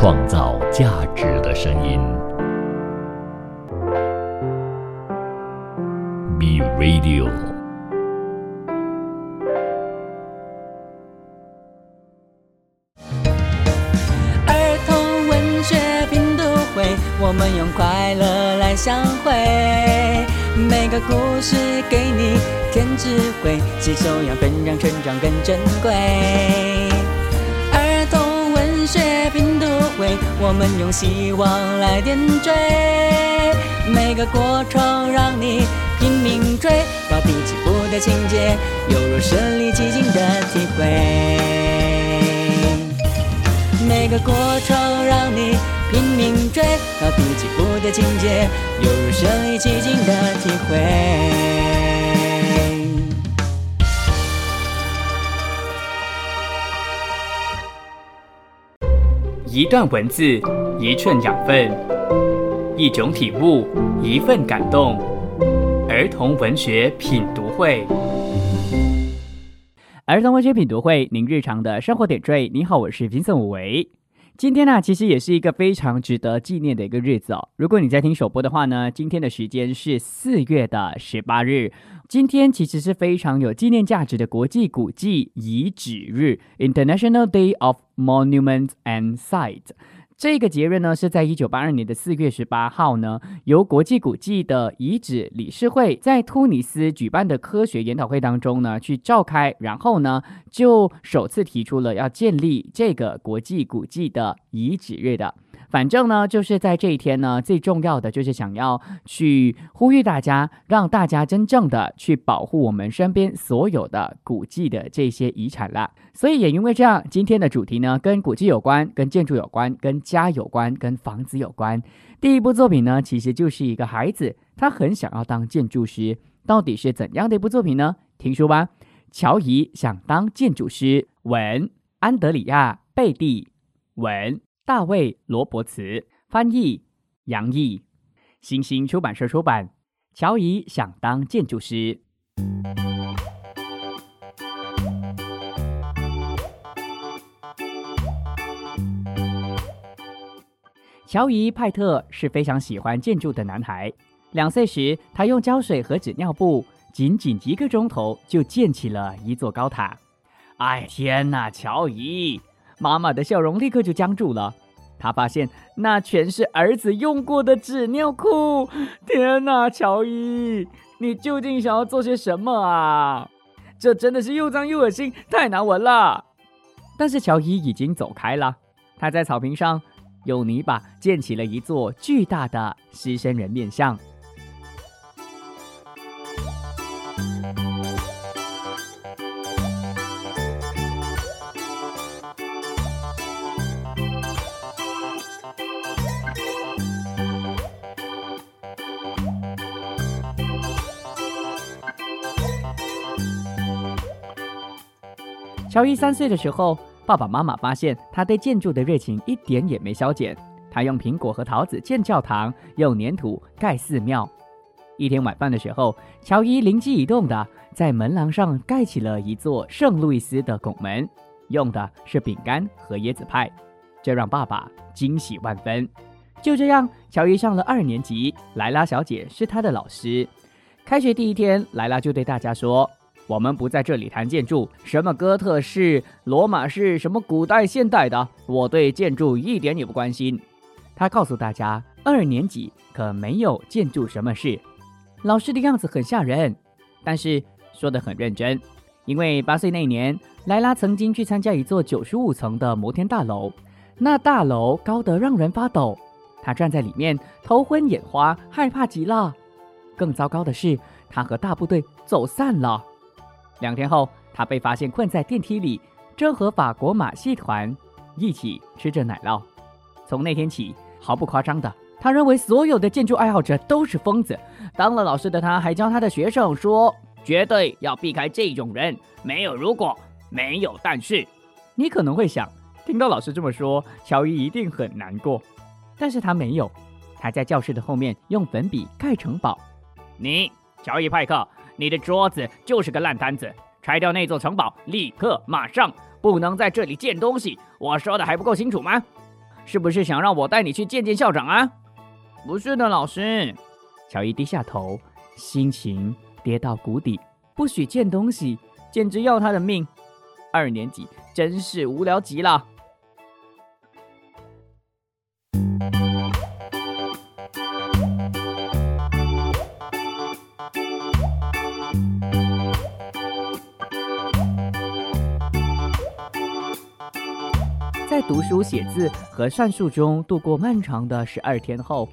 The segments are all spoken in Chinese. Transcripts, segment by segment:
创造价值的声音。B Radio。儿童文学拼读会，我们用快乐来相会。每个故事给你添智慧，吸收养分让成长更珍贵。会，我们用希望来点缀。每个过程让你拼命追，高低起伏的情节，犹如身临其境的体会。每个过程让你拼命追，高低起伏的情节，犹如身临其境的体会。一段文字，一寸养分，一种体悟，一份感动。儿童文学品读会，儿童文学品读会，您日常的生活点缀。你好，我是金森武维。今天呢，其实也是一个非常值得纪念的一个日子哦。如果你在听首播的话呢，今天的时间是四月的十八日。今天其实是非常有纪念价值的国际古迹遗址日 （International Day of Monuments and Sites）。这个节日呢，是在一九八二年的四月十八号呢，由国际古迹的遗址理事会在突尼斯举办的科学研讨会当中呢去召开，然后呢就首次提出了要建立这个国际古迹的遗址日的。反正呢，就是在这一天呢，最重要的就是想要去呼吁大家，让大家真正的去保护我们身边所有的古迹的这些遗产了。所以也因为这样，今天的主题呢，跟古迹有关，跟建筑有关，跟家有关，跟房子有关。第一部作品呢，其实就是一个孩子，他很想要当建筑师。到底是怎样的一部作品呢？听说吧。乔伊想当建筑师。文安德里亚贝蒂文。大卫·罗伯茨翻译，杨毅，新星出版社出版。乔伊想当建筑师。乔伊·派特是非常喜欢建筑的男孩。两岁时，他用胶水和纸尿布，仅仅一个钟头就建起了一座高塔。哎，天哪，乔伊！妈妈的笑容立刻就僵住了。她发现那全是儿子用过的纸尿裤。天哪，乔伊，你究竟想要做些什么啊？这真的是又脏又恶心，太难闻了。但是乔伊已经走开了。他在草坪上用泥巴建起了一座巨大的狮身人面像。乔伊三岁的时候，爸爸妈妈发现他对建筑的热情一点也没消减。他用苹果和桃子建教堂，用粘土盖寺庙。一天晚饭的时候，乔伊灵机一动的在门廊上盖起了一座圣路易斯的拱门，用的是饼干和椰子派，这让爸爸惊喜万分。就这样，乔伊上了二年级，莱拉小姐是他的老师。开学第一天，莱拉就对大家说。我们不在这里谈建筑，什么哥特式、罗马式，什么古代、现代的，我对建筑一点也不关心。他告诉大家，二年级可没有建筑什么事。老师的样子很吓人，但是说得很认真。因为八岁那年，莱拉曾经去参加一座九十五层的摩天大楼，那大楼高得让人发抖，他站在里面头昏眼花，害怕极了。更糟糕的是，他和大部队走散了。两天后，他被发现困在电梯里，正和法国马戏团一起吃着奶酪。从那天起，毫不夸张的，他认为所有的建筑爱好者都是疯子。当了老师的他，还教他的学生说：“绝对要避开这种人，没有如果，没有但是。”你可能会想，听到老师这么说，乔伊一定很难过。但是他没有，他在教室的后面用粉笔盖城堡。你，乔伊派克。你的桌子就是个烂摊子，拆掉那座城堡，立刻马上不能在这里建东西。我说的还不够清楚吗？是不是想让我带你去见见校长啊？不是的，老师。乔伊低下头，心情跌到谷底。不许见东西，简直要他的命。二年级真是无聊极了。在读书写字和算术中度过漫长的十二天后，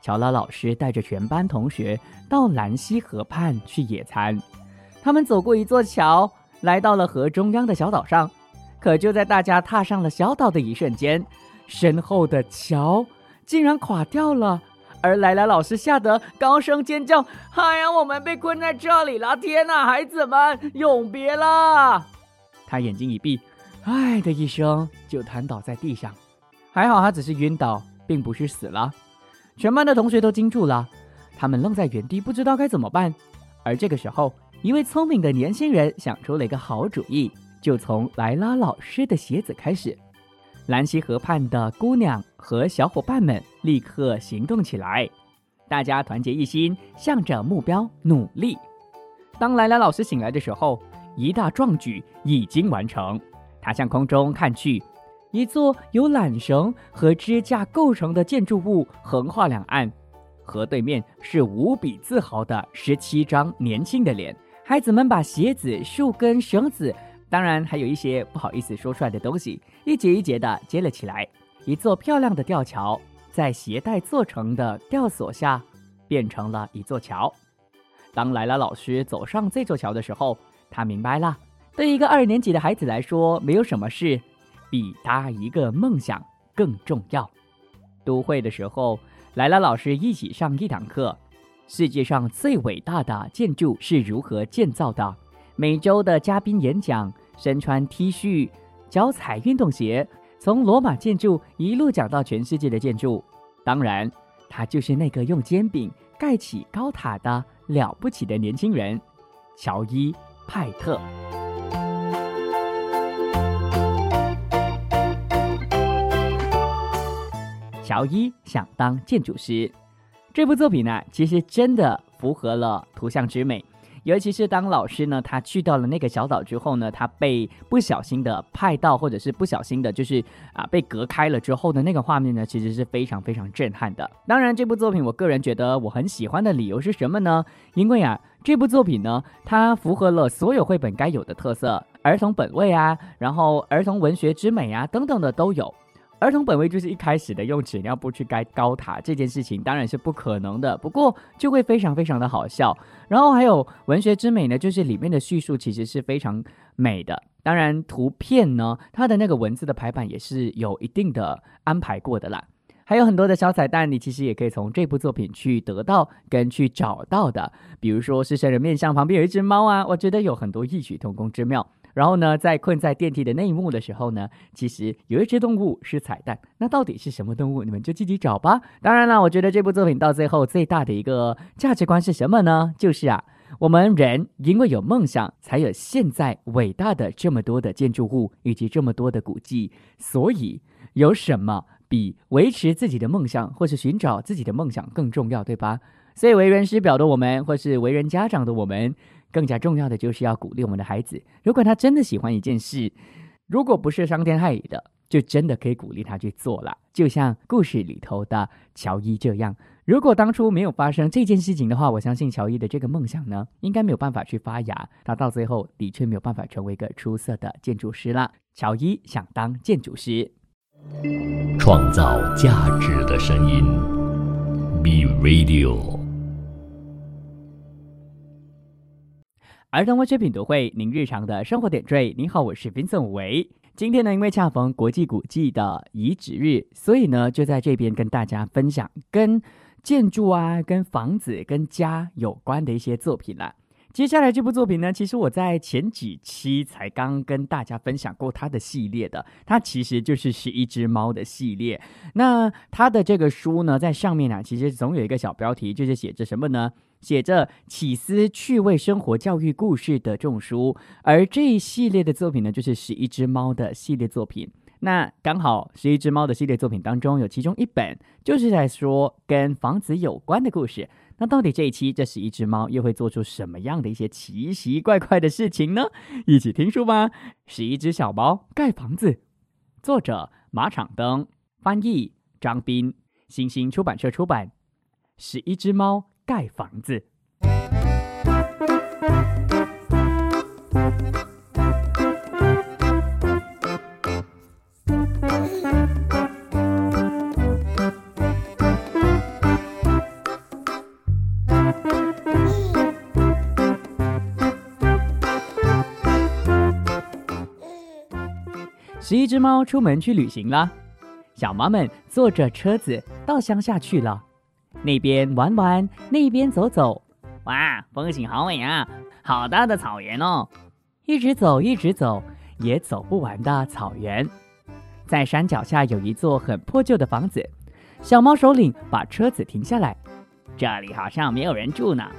乔拉老师带着全班同学到兰溪河畔去野餐。他们走过一座桥，来到了河中央的小岛上。可就在大家踏上了小岛的一瞬间，身后的桥竟然垮掉了，而莱莱老师吓得高声尖叫：“哎呀，我们被困在这里了！天哪，孩子们，永别了！”他眼睛一闭。唉的一声，就瘫倒在地上。还好他只是晕倒，并不是死了。全班的同学都惊住了，他们愣在原地，不知道该怎么办。而这个时候，一位聪明的年轻人想出了一个好主意，就从莱拉老师的鞋子开始。兰溪河畔的姑娘和小伙伴们立刻行动起来，大家团结一心，向着目标努力。当莱拉老师醒来的时候，一大壮举已经完成。他向空中看去，一座由缆绳和支架构成的建筑物横跨两岸，河对面是无比自豪的十七张年轻的脸。孩子们把鞋子、树根、绳子，当然还有一些不好意思说出来的东西，一节一节的接了起来。一座漂亮的吊桥，在鞋带做成的吊索下，变成了一座桥。当莱拉老师走上这座桥的时候，他明白了。对一个二年级的孩子来说，没有什么事比他一个梦想更重要。都会的时候，来了老师一起上一堂课：世界上最伟大的建筑是如何建造的？每周的嘉宾演讲，身穿 T 恤，脚踩运动鞋，从罗马建筑一路讲到全世界的建筑。当然，他就是那个用煎饼盖起高塔的了不起的年轻人——乔伊·派特。乔伊想当建筑师，这部作品呢，其实真的符合了图像之美。尤其是当老师呢，他去到了那个小岛之后呢，他被不小心的派到，或者是不小心的，就是啊被隔开了之后的那个画面呢，其实是非常非常震撼的。当然，这部作品我个人觉得我很喜欢的理由是什么呢？因为啊，这部作品呢，它符合了所有绘本该有的特色，儿童本位啊，然后儿童文学之美啊等等的都有。儿童本位就是一开始的用纸尿布去盖高塔这件事情当然是不可能的，不过就会非常非常的好笑。然后还有文学之美呢，就是里面的叙述其实是非常美的。当然图片呢，它的那个文字的排版也是有一定的安排过的啦。还有很多的小彩蛋，你其实也可以从这部作品去得到跟去找到的。比如说是圣人面像旁边有一只猫啊，我觉得有很多异曲同工之妙。然后呢，在困在电梯的那一幕的时候呢，其实有一只动物是彩蛋，那到底是什么动物？你们就自己找吧。当然了，我觉得这部作品到最后最大的一个价值观是什么呢？就是啊，我们人因为有梦想，才有现在伟大的这么多的建筑物以及这么多的古迹。所以，有什么比维持自己的梦想或是寻找自己的梦想更重要，对吧？所以，为人师表的我们，或是为人家长的我们。更加重要的就是要鼓励我们的孩子，如果他真的喜欢一件事，如果不是伤天害理的，就真的可以鼓励他去做了。就像故事里头的乔伊这样，如果当初没有发生这件事情的话，我相信乔伊的这个梦想呢，应该没有办法去发芽。他到最后的确没有办法成为一个出色的建筑师了。乔伊想当建筑师，创造价值的声音，Be Radio。儿童文学品读会，您日常的生活点缀。您好，我是 Vincent 维。今天呢，因为恰逢国际古迹的遗址日，所以呢，就在这边跟大家分享跟建筑啊、跟房子、跟家有关的一些作品了。接下来这部作品呢，其实我在前几期才刚跟大家分享过它的系列的，它其实就是是一只猫的系列。那它的这个书呢，在上面呢，其实总有一个小标题，就是写着什么呢？写着起司趣味生活教育故事的这种书。而这一系列的作品呢，就是十一只猫的系列作品。那刚好十一只猫的系列作品当中有其中一本就是在说跟房子有关的故事。那到底这一期这十一只猫又会做出什么样的一些奇奇怪怪的事情呢？一起听书吧！十一只小猫盖房子，作者马场灯，翻译张斌，星星出版社出版。十一只猫盖房子。一只猫出门去旅行了，小猫们坐着车子到乡下去了。那边玩玩，那边走走，哇，风景好美啊！好大的草原哦！一直走，一直走，也走不完的草原。在山脚下有一座很破旧的房子，小猫首领把车子停下来。这里好像没有人住呢。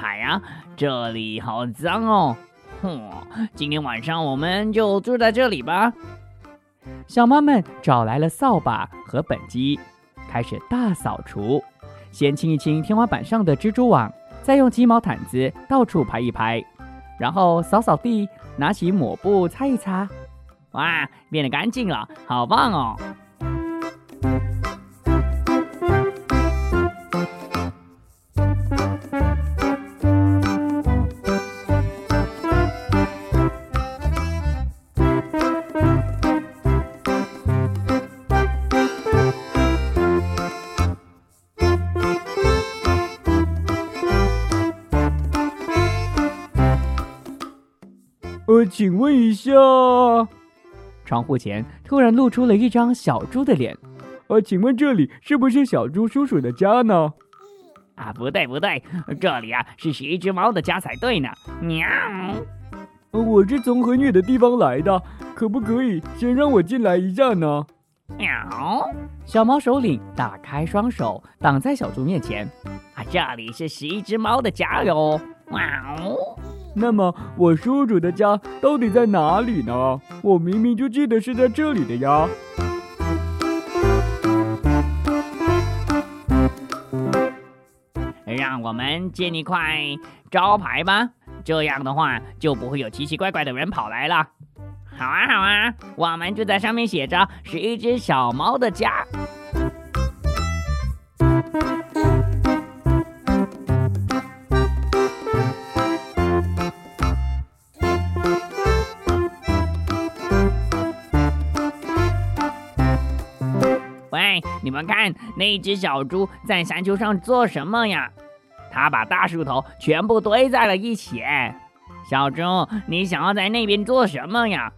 哎呀，这里好脏哦！哼，今天晚上我们就住在这里吧。小猫们找来了扫把和本机，开始大扫除。先清一清天花板上的蜘蛛网，再用鸡毛毯子到处拍一拍，然后扫扫地，拿起抹布擦一擦。哇，变得干净了，好棒哦！呃，请问一下，窗户前突然露出了一张小猪的脸。呃，请问这里是不是小猪叔叔的家呢？啊，不对不对，这里啊是十一只猫的家才对呢。喵，我是从很远的地方来的，可不可以先让我进来一下呢？喵，小猫首领打开双手挡在小猪面前。啊，这里是十一只猫的家哟。喵。那么我叔叔的家到底在哪里呢？我明明就记得是在这里的呀。让我们建一块招牌吧，这样的话就不会有奇奇怪怪的人跑来了。好啊，好啊，我们就在上面写着“是一只小猫的家”。你们看，那只小猪在山丘上做什么呀？它把大树头全部堆在了一起。小猪，你想要在那边做什么呀？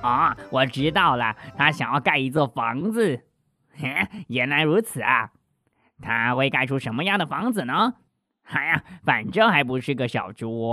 啊，我知道了，它想要盖一座房子。嘿原来如此啊！它会盖出什么样的房子呢？哎呀，反正还不是个小猪。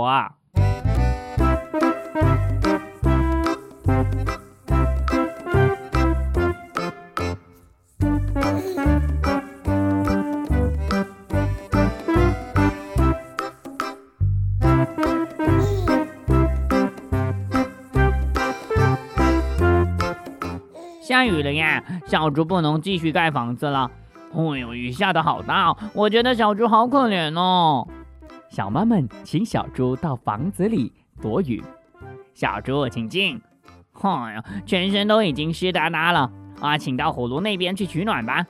下雨了呀，小猪不能继续盖房子了。哎呦，雨下的好大，我觉得小猪好可怜哦。小猫们请小猪到房子里躲雨。小猪，请进。哎呀，全身都已经湿哒哒了啊，请到火炉那边去取暖吧。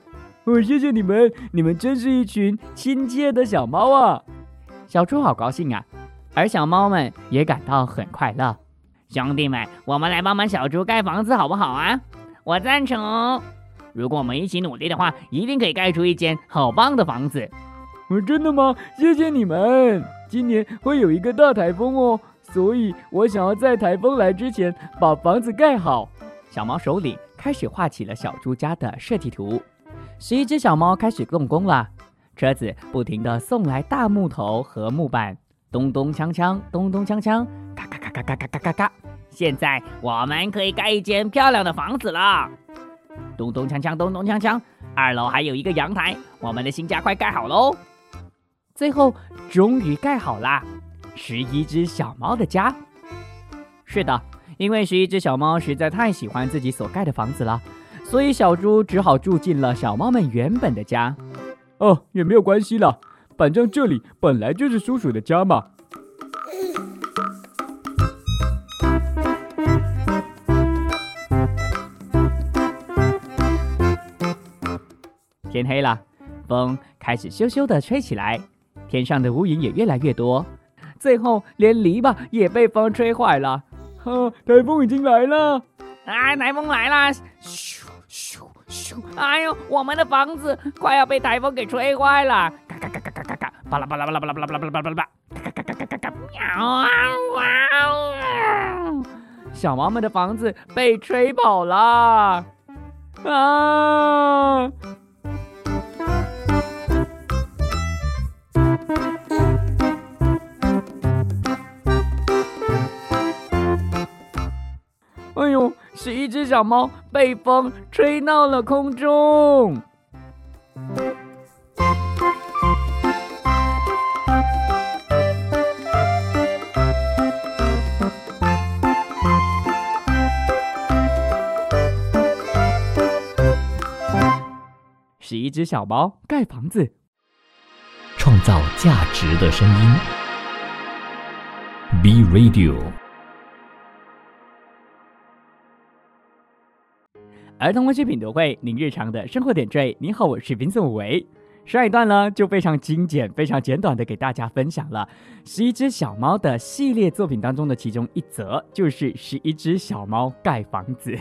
哦，谢谢你们，你们真是一群亲切的小猫啊。小猪好高兴啊，而小猫们也感到很快乐。兄弟们，我们来帮忙小猪盖房子好不好啊？我赞成。如果我们一起努力的话，一定可以盖出一间好棒的房子。哦，真的吗？谢谢你们。今年会有一个大台风哦，所以我想要在台风来之前把房子盖好。小猫首领开始画起了小猪家的设计图。十一只小猫开始动工了，车子不停地送来大木头和木板，咚咚锵锵，咚咚锵锵，咔咔咔咔咔咔咔咔咔。现在我们可以盖一间漂亮的房子了。咚咚锵锵，咚咚锵锵。二楼还有一个阳台，我们的新家快盖好喽！最后终于盖好啦，十一只小猫的家。是的，因为十一只小猫实在太喜欢自己所盖的房子了，所以小猪只好住进了小猫们原本的家。哦，也没有关系了，反正这里本来就是叔叔的家嘛。天黑了，风开始咻咻的吹起来，天上的乌云也越来越多，最后连篱笆也被风吹坏了。哈，台风已经来了！啊，台风来了！咻咻咻！哎呦，我们的房子快要被台风给吹坏了！嘎嘎嘎嘎嘎嘎嘎！巴拉巴拉巴拉巴拉巴拉巴拉巴拉巴拉巴拉！嘎嘎嘎嘎嘎嘎！喵啊！哇哦！小猫们的房子被吹跑了！啊！哎呦，是一只小猫被风吹到了空中。是一只小猫盖房子，创造价值的声音。B Radio。儿童文学品读会，您日常的生活点缀。你好，我是冰宋维。上一段呢，就非常精简、非常简短的给大家分享了十一只小猫的系列作品当中的其中一则，就是十一只小猫盖房子，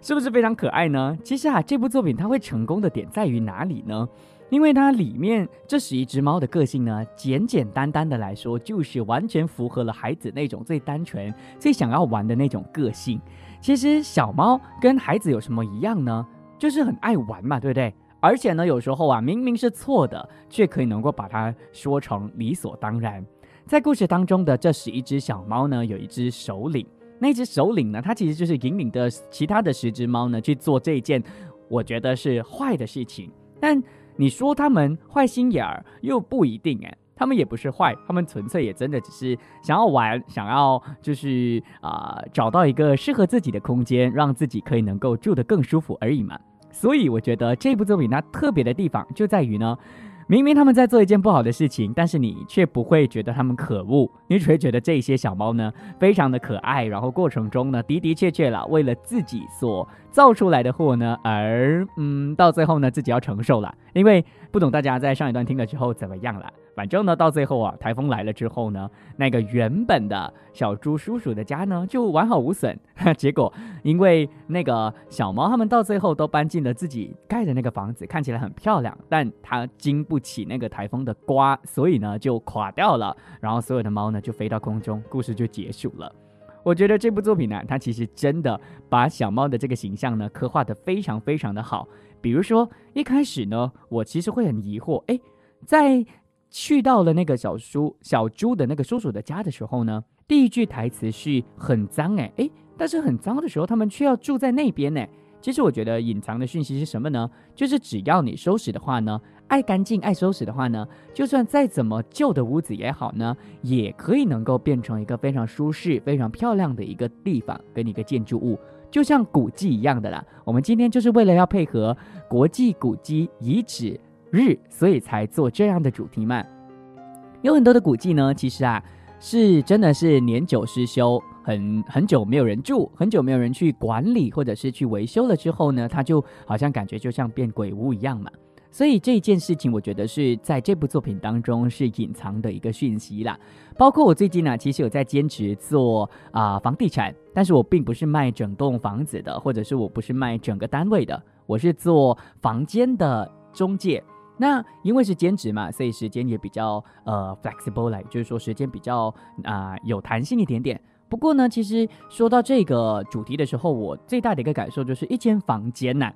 是不是非常可爱呢？其实啊，这部作品它会成功的点在于哪里呢？因为它里面这十一只猫的个性呢，简简单单的来说，就是完全符合了孩子那种最单纯、最想要玩的那种个性。其实小猫跟孩子有什么一样呢？就是很爱玩嘛，对不对？而且呢，有时候啊，明明是错的，却可以能够把它说成理所当然。在故事当中的这十一只小猫呢，有一只首领，那只首领呢，它其实就是引领的其他的十只猫呢去做这件我觉得是坏的事情。但你说他们坏心眼儿又不一定哎。他们也不是坏，他们纯粹也真的只是想要玩，想要就是啊找到一个适合自己的空间，让自己可以能够住得更舒服而已嘛。所以我觉得这部作品它特别的地方就在于呢。明明他们在做一件不好的事情，但是你却不会觉得他们可恶，你只会觉得这些小猫呢非常的可爱，然后过程中呢的的确确了为了自己所造出来的祸呢，而嗯到最后呢自己要承受了。因为不懂大家在上一段听了之后怎么样了？反正呢到最后啊台风来了之后呢，那个原本的小猪叔叔的家呢就完好无损，结果因为那个小猫他们到最后都搬进了自己盖的那个房子，看起来很漂亮，但它经不起那个台风的刮，所以呢就垮掉了。然后所有的猫呢就飞到空中，故事就结束了。我觉得这部作品呢，它其实真的把小猫的这个形象呢刻画的非常非常的好。比如说一开始呢，我其实会很疑惑，哎，在去到了那个小叔小猪的那个叔叔的家的时候呢，第一句台词是很脏，哎哎，但是很脏的时候，他们却要住在那边呢。其实我觉得隐藏的讯息是什么呢？就是只要你收拾的话呢，爱干净、爱收拾的话呢，就算再怎么旧的屋子也好呢，也可以能够变成一个非常舒适、非常漂亮的一个地方跟一个建筑物，就像古迹一样的啦。我们今天就是为了要配合国际古迹遗址日，所以才做这样的主题嘛。有很多的古迹呢，其实啊，是真的是年久失修。很很久没有人住，很久没有人去管理或者是去维修了之后呢，它就好像感觉就像变鬼屋一样嘛。所以这件事情，我觉得是在这部作品当中是隐藏的一个讯息啦。包括我最近呢，其实有在坚持做啊房地产，但是我并不是卖整栋房子的，或者是我不是卖整个单位的，我是做房间的中介。那因为是兼职嘛，所以时间也比较呃 flexible 来，就是说时间比较啊有弹性一点点。不过呢，其实说到这个主题的时候，我最大的一个感受就是一间房间呐，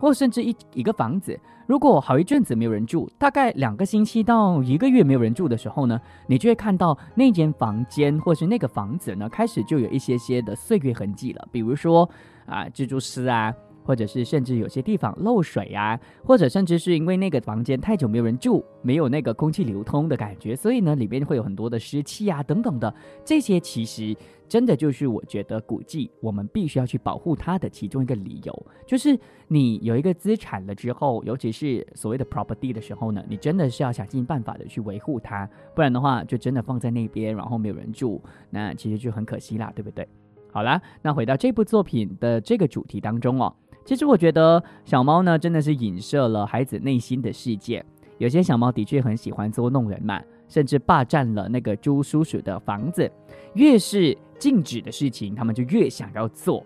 或甚至一一个房子，如果好一阵子没有人住，大概两个星期到一个月没有人住的时候呢，你就会看到那间房间或是那个房子呢，开始就有一些些的岁月痕迹了。比如说啊，蜘蛛丝啊，或者是甚至有些地方漏水啊，或者甚至是因为那个房间太久没有人住，没有那个空气流通的感觉，所以呢里边会有很多的湿气啊等等的，这些其实真的就是我觉得古迹我们必须要去保护它的其中一个理由，就是你有一个资产了之后，尤其是所谓的 property 的时候呢，你真的是要想尽办法的去维护它，不然的话就真的放在那边，然后没有人住，那其实就很可惜啦，对不对？好啦，那回到这部作品的这个主题当中哦。其实我觉得小猫呢，真的是影射了孩子内心的世界。有些小猫的确很喜欢捉弄人嘛，甚至霸占了那个猪叔叔的房子。越是禁止的事情，他们就越想要做。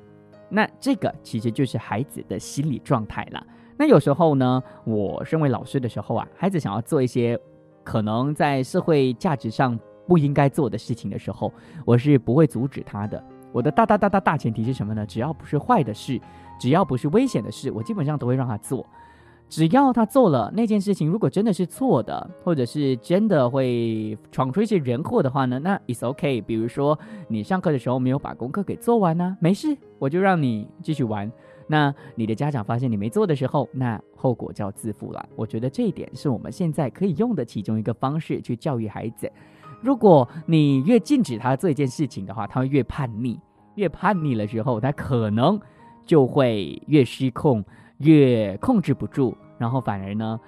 那这个其实就是孩子的心理状态了。那有时候呢，我身为老师的时候啊，孩子想要做一些可能在社会价值上不应该做的事情的时候，我是不会阻止他的。我的大大大大大前提是什么呢？只要不是坏的事，只要不是危险的事，我基本上都会让他做。只要他做了那件事情，如果真的是错的，或者是真的会闯出一些人祸的话呢，那 it's okay。比如说你上课的时候没有把功课给做完呢，没事，我就让你继续玩。那你的家长发现你没做的时候，那后果就要自负了。我觉得这一点是我们现在可以用的其中一个方式去教育孩子。如果你越禁止他做一件事情的话，他会越叛逆，越叛逆了之后，他可能就会越失控，越控制不住，然后反而呢，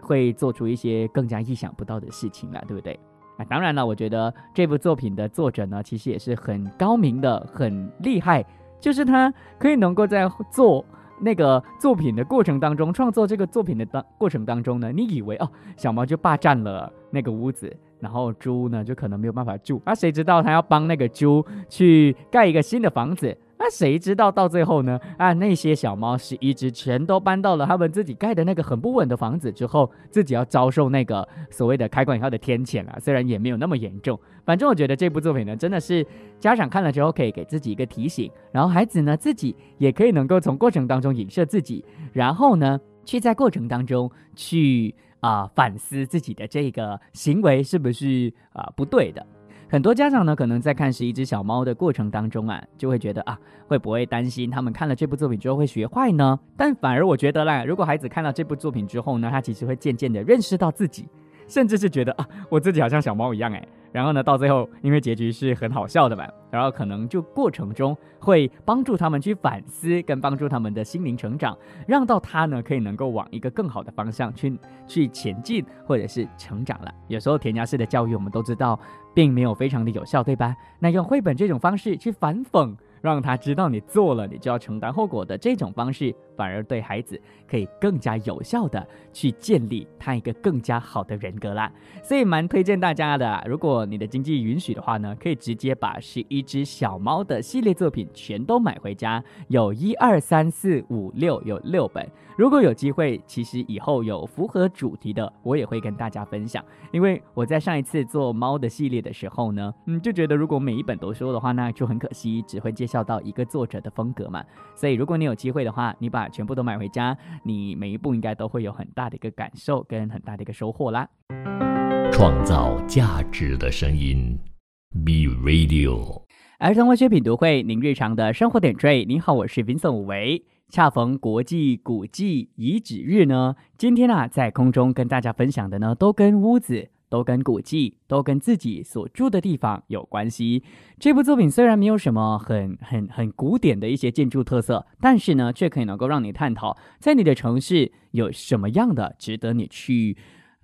会做出一些更加意想不到的事情了，对不对？啊，当然了，我觉得这部作品的作者呢，其实也是很高明的，很厉害，就是他可以能够在做那个作品的过程当中，创作这个作品的当过程当中呢，你以为哦，小猫就霸占了那个屋子。然后猪呢，就可能没有办法住。那谁知道他要帮那个猪去盖一个新的房子？那谁知道到最后呢？啊，那些小猫是一只全都搬到了他们自己盖的那个很不稳的房子之后，自己要遭受那个所谓的开关以后的天谴了。虽然也没有那么严重，反正我觉得这部作品呢，真的是家长看了之后可以给自己一个提醒，然后孩子呢自己也可以能够从过程当中影射自己，然后呢去在过程当中去。啊，反思自己的这个行为是不是啊不对的？很多家长呢，可能在看《十一只小猫》的过程当中啊，就会觉得啊，会不会担心他们看了这部作品之后会学坏呢？但反而我觉得啦，如果孩子看到这部作品之后呢，他其实会渐渐的认识到自己。甚至是觉得啊，我自己好像小猫一样哎，然后呢，到最后因为结局是很好笑的嘛，然后可能就过程中会帮助他们去反思，跟帮助他们的心灵成长，让到他呢可以能够往一个更好的方向去去前进，或者是成长了。有时候填鸭式的教育我们都知道，并没有非常的有效，对吧？那用绘本这种方式去反讽。让他知道你做了，你就要承担后果的这种方式，反而对孩子可以更加有效的去建立他一个更加好的人格啦。所以蛮推荐大家的，如果你的经济允许的话呢，可以直接把十一只小猫的系列作品全都买回家，有一二三四五六，有六本。如果有机会，其实以后有符合主题的，我也会跟大家分享。因为我在上一次做猫的系列的时候呢，嗯，就觉得如果每一本都说的话，那就很可惜，只会介绍到一个作者的风格嘛。所以如果你有机会的话，你把全部都买回家，你每一步应该都会有很大的一个感受跟很大的一个收获啦。创造价值的声音，Be Radio。儿童文学品读会，您日常的生活点缀。您好，我是 Vincent 武维。恰逢国际古迹遗址日呢，今天啊，在空中跟大家分享的呢，都跟屋子、都跟古迹、都跟自己所住的地方有关系。这部作品虽然没有什么很很很古典的一些建筑特色，但是呢，却可以能够让你探讨，在你的城市有什么样的值得你去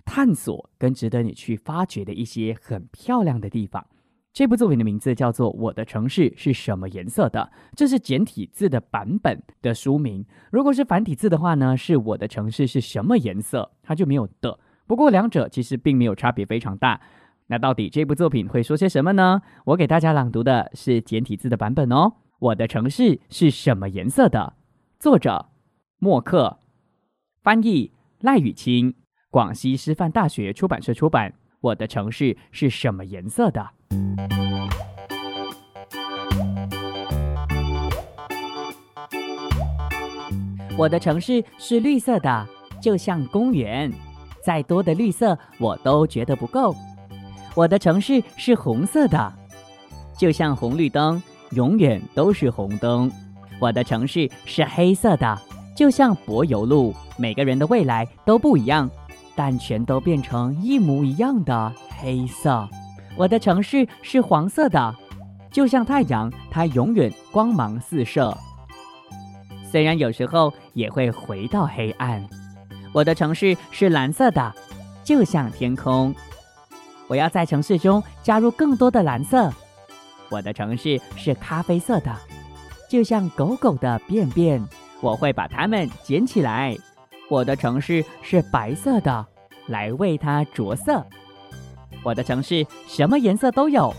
探索跟值得你去发掘的一些很漂亮的地方。这部作品的名字叫做《我的城市是什么颜色的》，这是简体字的版本的书名。如果是繁体字的话呢，是我的城市是什么颜色，它就没有的。不过两者其实并没有差别非常大。那到底这部作品会说些什么呢？我给大家朗读的是简体字的版本哦。《我的城市是什么颜色的》，作者默克，翻译赖雨清，广西师范大学出版社出版。我的城市是什么颜色的？我的城市是绿色的，就像公园，再多的绿色我都觉得不够。我的城市是红色的，就像红绿灯，永远都是红灯。我的城市是黑色的，就像柏油路，每个人的未来都不一样，但全都变成一模一样的黑色。我的城市是黄色的，就像太阳，它永远光芒四射。虽然有时候也会回到黑暗。我的城市是蓝色的，就像天空。我要在城市中加入更多的蓝色。我的城市是咖啡色的，就像狗狗的便便。我会把它们捡起来。我的城市是白色的，来为它着色。我的城市什么颜色都有。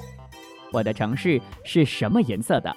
我的城市是什么颜色的？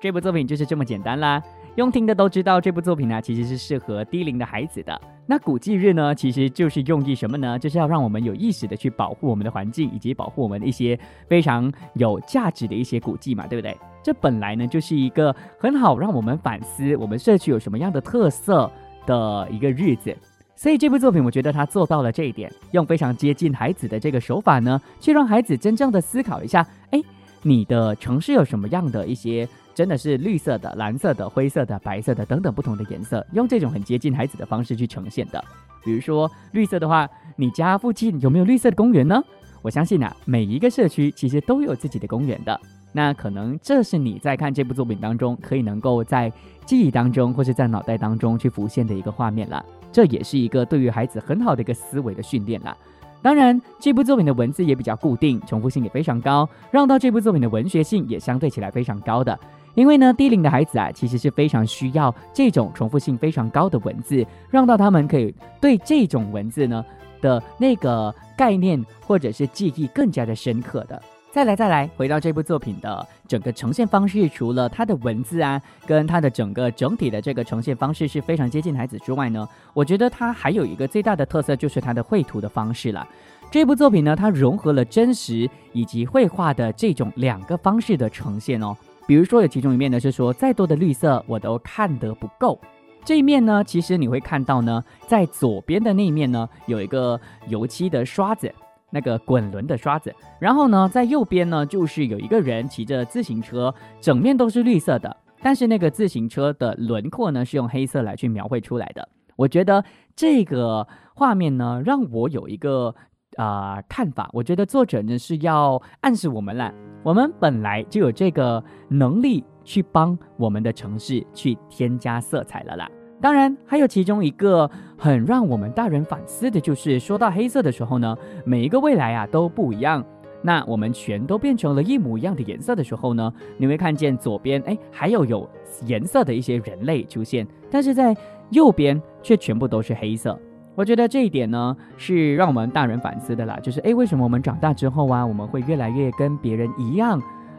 这部作品就是这么简单啦。用听的都知道，这部作品呢其实是适合低龄的孩子的。那古迹日呢，其实就是用意什么呢？就是要让我们有意识的去保护我们的环境，以及保护我们的一些非常有价值的一些古迹嘛，对不对？这本来呢就是一个很好让我们反思我们社区有什么样的特色的一个日子。所以这部作品，我觉得他做到了这一点，用非常接近孩子的这个手法呢，去让孩子真正的思考一下：哎，你的城市有什么样的一些？真的是绿色的、蓝色的、灰色的、白色的等等不同的颜色，用这种很接近孩子的方式去呈现的。比如说绿色的话，你家附近有没有绿色的公园呢？我相信啊，每一个社区其实都有自己的公园的。那可能这是你在看这部作品当中，可以能够在记忆当中或是在脑袋当中去浮现的一个画面了。这也是一个对于孩子很好的一个思维的训练了。当然，这部作品的文字也比较固定，重复性也非常高，让到这部作品的文学性也相对起来非常高的。因为呢，低龄的孩子啊，其实是非常需要这种重复性非常高的文字，让到他们可以对这种文字呢的那个概念或者是记忆更加的深刻的。再来，再来，回到这部作品的整个呈现方式，除了它的文字啊，跟它的整个整体的这个呈现方式是非常接近孩子之外呢，我觉得它还有一个最大的特色就是它的绘图的方式了。这部作品呢，它融合了真实以及绘画的这种两个方式的呈现哦。比如说有其中一面呢，是说再多的绿色我都看得不够。这一面呢，其实你会看到呢，在左边的那一面呢，有一个油漆的刷子，那个滚轮的刷子。然后呢，在右边呢，就是有一个人骑着自行车，整面都是绿色的，但是那个自行车的轮廓呢，是用黑色来去描绘出来的。我觉得这个画面呢，让我有一个。啊，看法，我觉得作者呢是要暗示我们了，我们本来就有这个能力去帮我们的城市去添加色彩了啦。当然，还有其中一个很让我们大人反思的，就是说到黑色的时候呢，每一个未来啊都不一样。那我们全都变成了一模一样的颜色的时候呢，你会看见左边哎还有有颜色的一些人类出现，但是在右边却全部都是黑色。我觉得这一点呢，是让我们大人反思的啦。就是，哎，为什么我们长大之后啊，我们会越来越跟别人一样，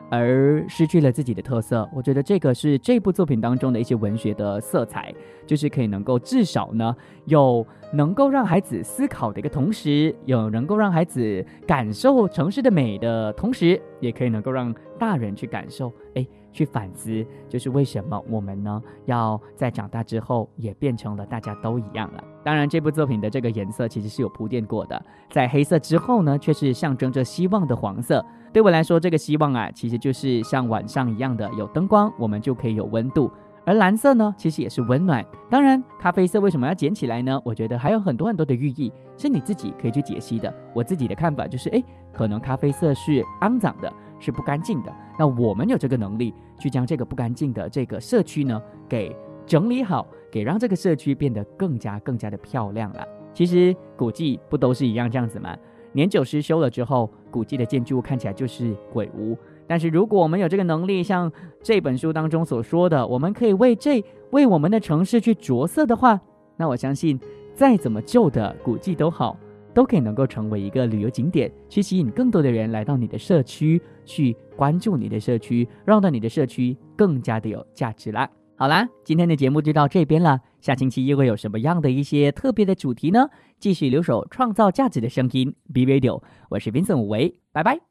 而失去了自己的特色？我觉得这个是这部作品当中的一些文学的色彩，就是可以能够至少呢，有能够让孩子思考的一个同时，有能够让孩子感受城市的美的同时，也可以能够让大人去感受，哎。去反思，就是为什么我们呢要在长大之后也变成了大家都一样了？当然，这部作品的这个颜色其实是有铺垫过的，在黑色之后呢，却是象征着希望的黄色。对我来说，这个希望啊，其实就是像晚上一样的有灯光，我们就可以有温度。而蓝色呢，其实也是温暖。当然，咖啡色为什么要捡起来呢？我觉得还有很多很多的寓意，是你自己可以去解析的。我自己的看法就是，哎，可能咖啡色是肮脏的。是不干净的，那我们有这个能力去将这个不干净的这个社区呢给整理好，给让这个社区变得更加更加的漂亮了。其实古迹不都是一样这样子吗？年久失修了之后，古迹的建筑物看起来就是鬼屋。但是如果我们有这个能力，像这本书当中所说的，我们可以为这为我们的城市去着色的话，那我相信再怎么旧的古迹都好。都可以能够成为一个旅游景点，去吸引更多的人来到你的社区，去关注你的社区，让到你的社区更加的有价值啦。好啦，今天的节目就到这边了，下星期又会有什么样的一些特别的主题呢？继续留守创造价值的声音，B Radio，我是 Vincent 武维，拜拜。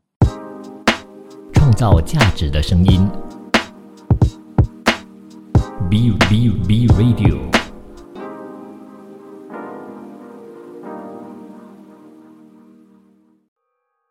创造价值的声音，B B B Radio。